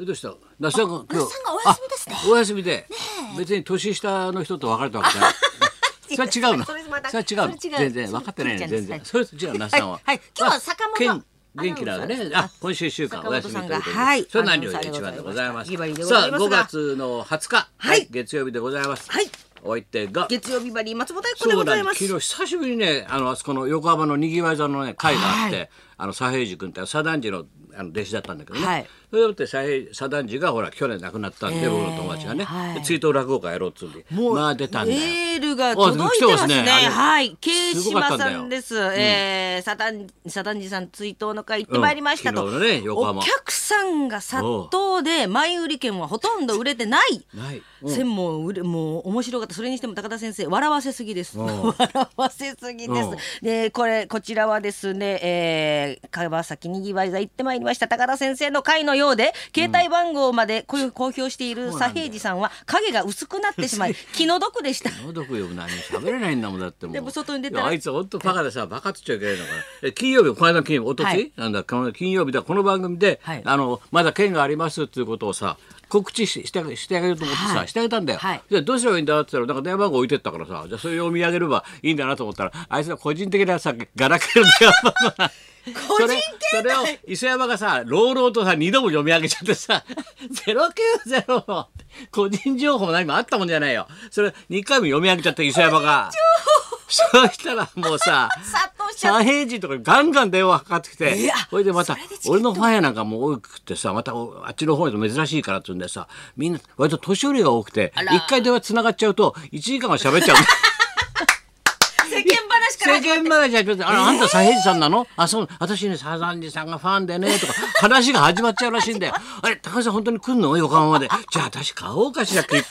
どうした？那須さんが今日。那須さんがお休みですね。あお休みで。別に年下の人と別れたわけじゃない。それは違うの。それまたそれは違うの。それ違う。全然分かってないね。全然。それと違う那須さんは。はいはい。今日は坂本まあ元元気なのね。あ今週一週間お休みということで。はい。それは何より一番でございます。さあいますが。5月の20日。はい。月曜日でございます。はい。お相手が。月曜日バリー松本明子でございます。昨日久しぶりにねあのあそこの横浜のにぎわい座のね会があって、はい。あの左平次君って左団次のあの弟子だったんだけどね、はいそれで左平左団次がほら去年亡くなったんで、えー僕の友達がね、追悼落語会やろうっつうんでまあ出たんだよ。メールが届いてますね。はい、慶島さんです。えー、サタンサタンジさん追悼の会行ってまいりましたと。お客さんが殺到で前売り券はほとんど売れてない。ない、うん。専門売れもう面白かった。それにしても高田先生笑わせすぎです。うん。笑わせすぎです。うん。でこれこちらはですね、えー、川崎にぎわい座行ってまいりました高田先生の会のようで携帯番号までこういう公表している左平次さんは影が薄くなってしまい 気の毒でした。喉くよ。何も喋れないんだもんだってもう。でも外に出たあいつ本当バカでさバカっつっちゃいけないのかな。え金曜日この間の金曜日おとつはい。いなんだ金曜日だこの番組で、はい。あのまだ件がありますっていうことをさ告知ししてあげしてあげようと思ってさ、はい。してあげたんだよ、はい。じゃあどうすればいいんだって言ったらなんか電話番号置いてったからさじゃあそれを読み上げればいいんだなと思ったらあいつの個人的なさガラケーの電話番号が個人それそれを磯山がさ朗々とさ二度も読み上げちゃってさ 090の個人情報も何もあったもんじゃないよ。それ2回も読み上げちゃって磯山がそうしたらもうさ左平次とかガンガン電話かかってきていやそれでまた俺のファンやなんかも多くてさまたおあっちの方に珍しいからっつうんでさみんな割と年寄りが多くて一回電話つながっちゃうと1時間は喋っちゃう。世間話から世間話始まって、あれ、あんた左平次さんなの？あ、そう、私ね、サザンジさんがファンでね、とか、話が始まっちゃうらしいんだよ。あれ、高橋さん本当に来んの？横浜まで。じゃあ私買おうかしら、切符。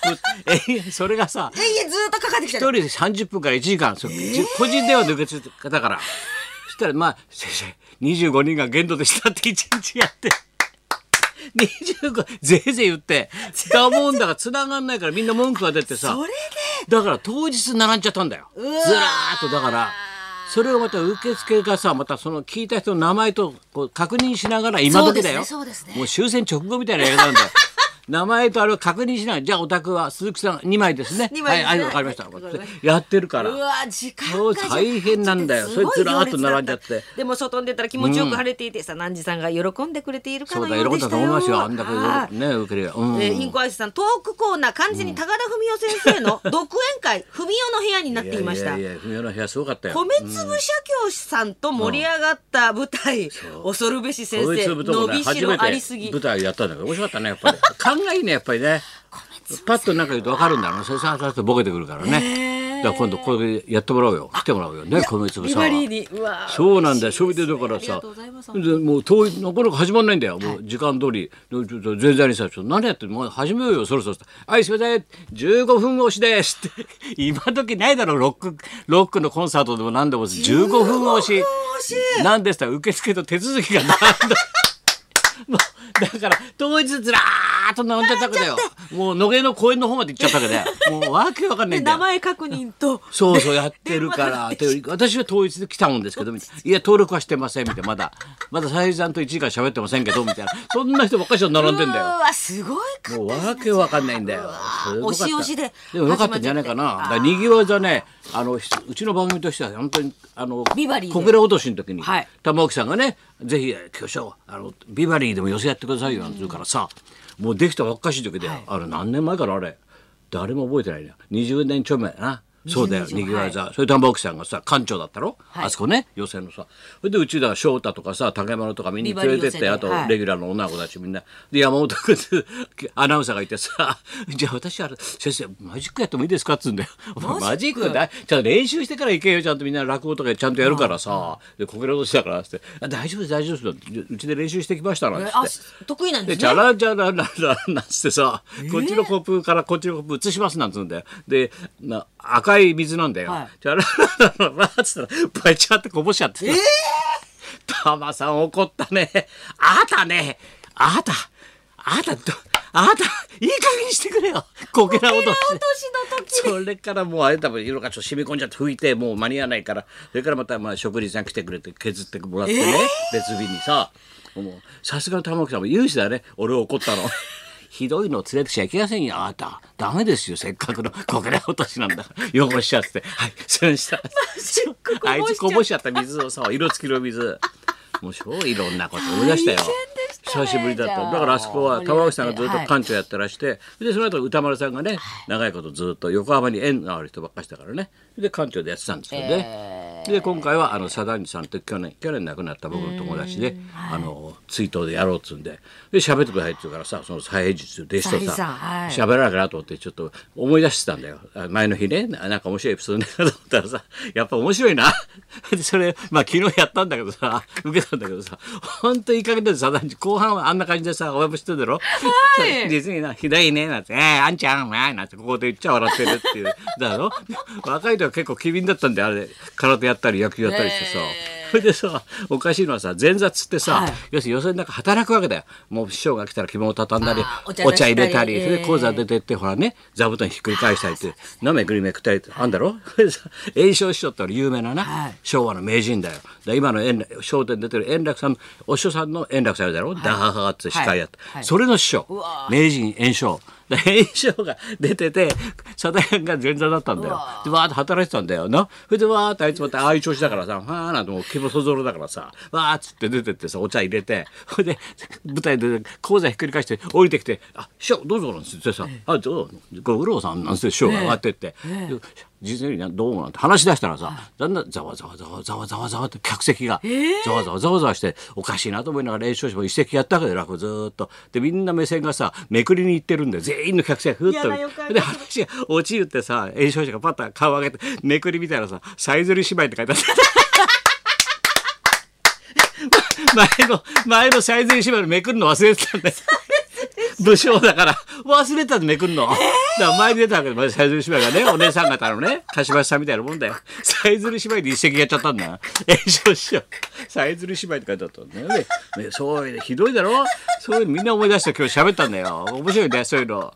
え、それがさ、いやいやずっとかかってきた一人で30分から1時間、そう個人電話で受け継いだから。そしたら、まあ、先生、25人が限度でしたって1日やって。25ぜいぜい言ってだもんだから繋がんないからみんな文句が出てさそれでだから当日並んじゃったんだよずわらーっとだからそれをまた受付がさまたその聞いた人の名前とこう確認しながら今時だよ。うねねもう終戦直後みたいな映画なんだよ名前とあれを確認しながらじゃあお宅は鈴木さん2枚ですね。二枚ですね。はいはいわかりました。やってるから。うわ時間そうが大変なんだよ。それずらーっと並んじゃって。でも外に出たら気持ちよく晴れていてさ南次さんが喜んでくれているかそうのだ喜んだとよ。うでしたよ思いますよあんだはいけね受けりゃ。うん。えー、インコアイスさんトークコーナー完全に高田文夫先生の独演会文夫の部屋になっていました。いやいや文雄の部屋すごかったよ。米粒社協さんと盛り上がった舞台、恐るべし先生伸びしろありすぎ。舞台やったんだけど面白かったねやっぱり 勘がいいねやっぱりね。パッとなんか言うと分かるんだろうなそれささっとボケてくるからね。だから今度これやってもらおうよ。来てもらおうよ。ね米粒さんそうなんだよ。それでだからさ。もう遠いなかなか始まんないんだよ、もう時間通り。でちょっと前座にさ「ちょっと何やってもう始めようよそろそろ」はいすいません15分押しです」って。今時ないだろロックロックのコンサートでも何でも15分押し。なんですか受付と手続きがなんだ だから当日ずらーっと並んじゃったわけだよもう野毛の公園の方まで行っちゃったわけでもうわけわかんないでんだよ。名前確認と。そうそうやってるから。で私は統一で来たもんですけどいや登録はしてませんみたいな。まだまださゆりさんと1時間喋ってませんけどみたいな。そんな人ばっかり並んでんだうよわすごいかもうわけわかんないんだよ。押し押しででもよかったんじゃないかな。だからにぎわい座ねあのうちの番組としては本当にあのビバリーで。小倉落としの時に、はい。玉置さんがねぜひ巨匠あのビバリーでも寄せやってくださいよなんて言うからさ、もうできたばっかしい時で、あれ何年前からあれ？誰も覚えてないね。20年ちょい前だなそうだよ20年以上にぎわい座、それ玉置さんがさ館長だったろ、はい。あそこね予選のさ。それでうちだ翔太とかさ竹丸とかみんな連れてって、あとレギュラーの女の子たちみんな。で山本君 アナウンサーがいてさ「じゃあ私あれ先生マジックやってもいいですか?」っつうんだよ「マジック？だちゃんと練習してから行けよ。ちゃんとみんな落語とかちゃんとやるからさ。でこけら落としだから」っつってあ「大丈夫です大丈夫です。うちで練習してきました」なんて。得意なんでですチャねラチャラララなんつってさ、こっちのコップからこっちのコップ移しますなんつうんだよ。で、な赤い水なんだよ。はい。チャラララララっつったら、バイチャってこぼしちゃってさ。タマさん怒ったね。あなたね、あなた、あなたど、あなたいい加減にしてくれよ。こけら落としそれからもうあれ多分色がちょっと染み込んじゃって拭いてもう間に合わないから。それからまたまあ食事さん来てくれて削ってもらってね、別日にさもうさすがの玉置さんも有志だね。俺を怒ったの。ひどいの連れてきちゃいけませんよあなた。ダメですよせっかくのこけら落としなんだ汚しちゃって。はいすいませんあいつこぼしちゃった水をさ色付きの水。もう超いろんなこと思い出したよ。久しぶりだった。だからあそこは玉置さんがずっとはい。館長やってらして、でその後歌丸さんがね長いことずっと横浜に縁のある人ばっかりしたからね。で館長でやってたんですよね。で今回はあの左團次さんと去年去年亡くなった僕の友達で、あの追悼でやろうっつうんで。で喋ってくださいって言うからさその左平術弟子とささんはい。喋らなきゃなと思ってちょっと思い出してたんだよ。あ前の日ねななんか面白いエピソードねと思ったらさ やっぱ面白いな。でそれまあ昨日やったんだけどさ 受けたんだけどさ本当いい加減だよ左團次後半はあんな感じでさお前も知ってるだろ、はい。実になひどいねなんて「えー、あんちゃんわーい」なんてここで言っちゃ笑ってるっていうだろ？若い時は結構機敏だったんであれ。空手やったり野球やったりしてさ、それでさおかしいのはさ前座っつってさ、はい。要するに寄席の中働くわけだよ。もう師匠が来たら着物を畳んだりお茶入れたり、えーそれで講座出てってほらね座布団ひっくり返したりってなめくりめくったりってあんだろ？それでさ栄翔師匠って俺有名なな、はい。昭和の名人だよ。で今の円楽笑点出てる円楽さんお師匠さんの円楽さんだろ、ダハハって司会やった、はい。はい。それの師匠。名人円生で円生が出てて佐田屋が前座だったんだよ。でわーっと働いてたんだよな。それでわーってあいつまたああいう調子だからさわーなんてもう気もそぞろだからさわーっつって出てってさお茶入れて。それで舞台で講座ひっくり返して降りてきて「あ師匠どうぞ」なんつってさ「あどうご苦労さん」なんつって師匠が上がってって。で実にどうもなんて話し出したらさ、だんだんざわざわざわざわざわざわって客席がざわざわざわざわしておかしいなと思いながら練習しても一席やったわけで落語ずーっとでみんな目線がさめくりに行ってるんで全員の客席がふっ嫌とで話が落ちるってさ演奏者がパッと顔上げてめくり見たらさ「さえずり芝居」って書いてあった。前の前のさえずり芝居のめくるの忘れてたんだよ。武将だから忘れてたでめくんの。だから前に出たわけでさえずり芝居がね お姉さん方のね鹿島さんみたいなもんだよ。さえずり芝居で一席やっちゃったんだよ。演奏師匠さえずり芝居って書いてあったんだよね。ねそういうのひどいだろ？そういうのみんな思い出して今日喋ったんだよ。面白いねそういうの。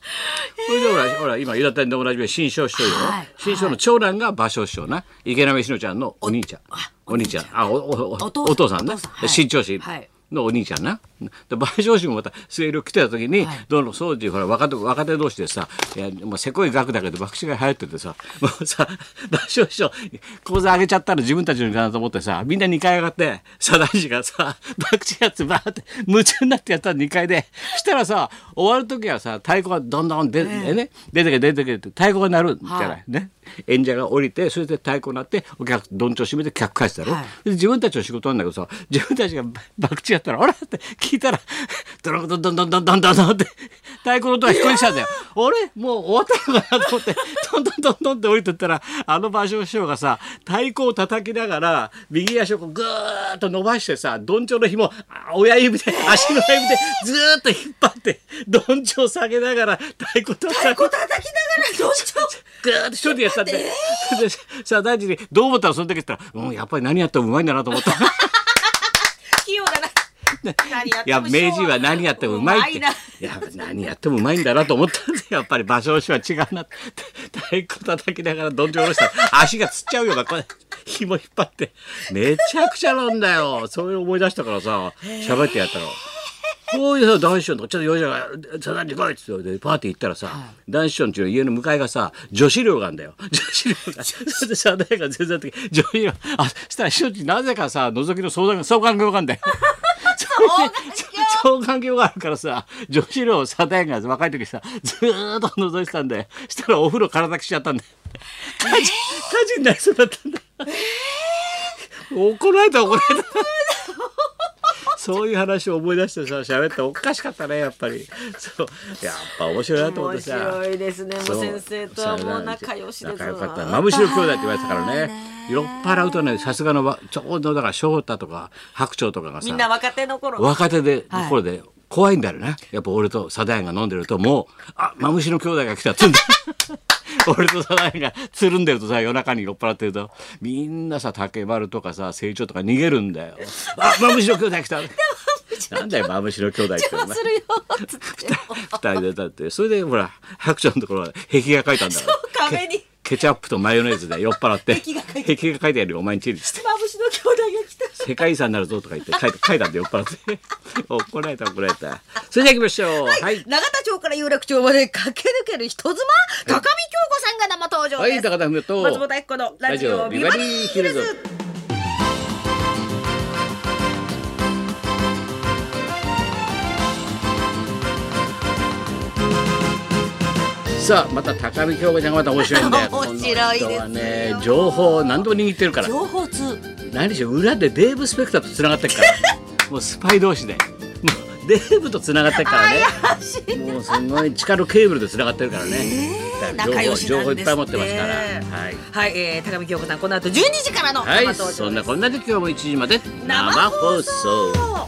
それでほらほら今岩谷でおなじみ新庄師匠よ、はい新庄の長男が芭蕉師匠な池波志乃ちゃんのお兄ちゃんお兄ちゃんあおおおお父さんね新潮氏はいのお兄ちゃんな。で芭蕉氏もまた末広来てた時に、はい。どうの当時ほら若手若手同士でさいやもうせこい額だけど博打が流行っててさ もうさ芭蕉師匠講座上げちゃったら自分たちのかなと思ってさみんな2階上がって佐田氏がさ博打やつバーって夢中になってやったら2階でしたらさ終わる時はさ太鼓がどんどん出て、ね、出てけ出てけって太鼓が鳴るじゃない、はい。ね。演者が降りてそれで太鼓鳴ってお客どんちょ閉めて客返すだろ、はい。で自分たちの仕事なんだけどさ自分たちが博打やったら「あら?」って聞いたらドロドンドンドンドンドンドンドンって太鼓の音が聞こえてきたんだよ。あれ？もう終わったのかなと思ってドンドンドンドンって降りてったらあの芭蕉師匠がさ太鼓を叩きながら右足をこうぐーっと伸ばしてさどんちょうの紐あ親指で足の指でずーっと引っ張ってどんちょう下げながら太鼓叩く。叩きながらどんちょぐーって一人でやったんで。でさあ大臣にどう思ったらその時言ったら、うん、やっぱり何やってもうまいんだなと思った。器用だい。や名人は何やってもうまいって。いいや何やってもうまいんだなと思ったんでやっぱり芭蕉氏は違うなって。太鼓叩きながらどんちょう下ろした。ら足がつっちゃうようなこれ。紐引っ張って。めちゃくちゃなんだよ。それを思い出したからさ喋ってやったの。こういうさ男子師匠のちょっと用事が「さだに来い」っつって。パーティー行ったらさ、男子師匠の家の家の向かいがさ女子寮があんだよ。女子寮が。それでが全然的女子寮あそしたら師匠っちなぜかさ覗きの相談双眼鏡があんだよ。超環境があるからさ女子寮サタヤが若い時さずーっと覗いてたんでしたらお風呂体きしちゃったんで火事火事になりそうだったんだ、怒られた怒られたそういう話を思い出してさ喋っておかしかったねやっぱり。そう。やっぱ面白いなと思って面さ白いですね。もう先生とはもう仲良しです仲良かった。マムシロ兄弟って言われてたからね。酔っ払うとねさすがのわちょうどだから翔太とか白鳥とかがさみんな若手の頃。若手で、はいところで怖いんだよね。やっぱ俺とサダヤンが飲んでるともうあマムシの兄弟が来たって言うんだ俺とサダヤンがつるんでるとさ夜中に酔っ払ってると。みんなさ竹丸とかさ成長とか逃げるんだよ。あマムシの兄弟来た。なんだよマムシの兄弟ってお前。するよっつって。二人でだって。それでほら白鳥のところは壁画描いたんだから。壁に。ケケチャップとマヨネーズで酔っ払って。壁画描いて壁画描いてやるよお前にチリして。マムシの兄弟が来た世界遺産になるぞとか言って書いて書いたんで酔っ払って。怒られた怒られた。それじゃあ行きましょう。はい。永田町から有楽町まで駆け抜ける人妻？高見さんが生登場はいです、高田文夫と松本明子のラジオビバリーヒルズ。さあまた高見京子ちゃんがまた面白いんだよ 面白いですね情報何でも握ってるから。情報通。何しろ裏でデーブ・スペクターとつながってるから。もうスパイ同士でデーブとつながってるからね。もうすごい地下のケーブルでつながってるからね、だから仲良し情報情報いっぱい持ってますから。はい。はい、えー、高見京子さんこの後12時からのはい、そんなこんなで今日も1時まで生放送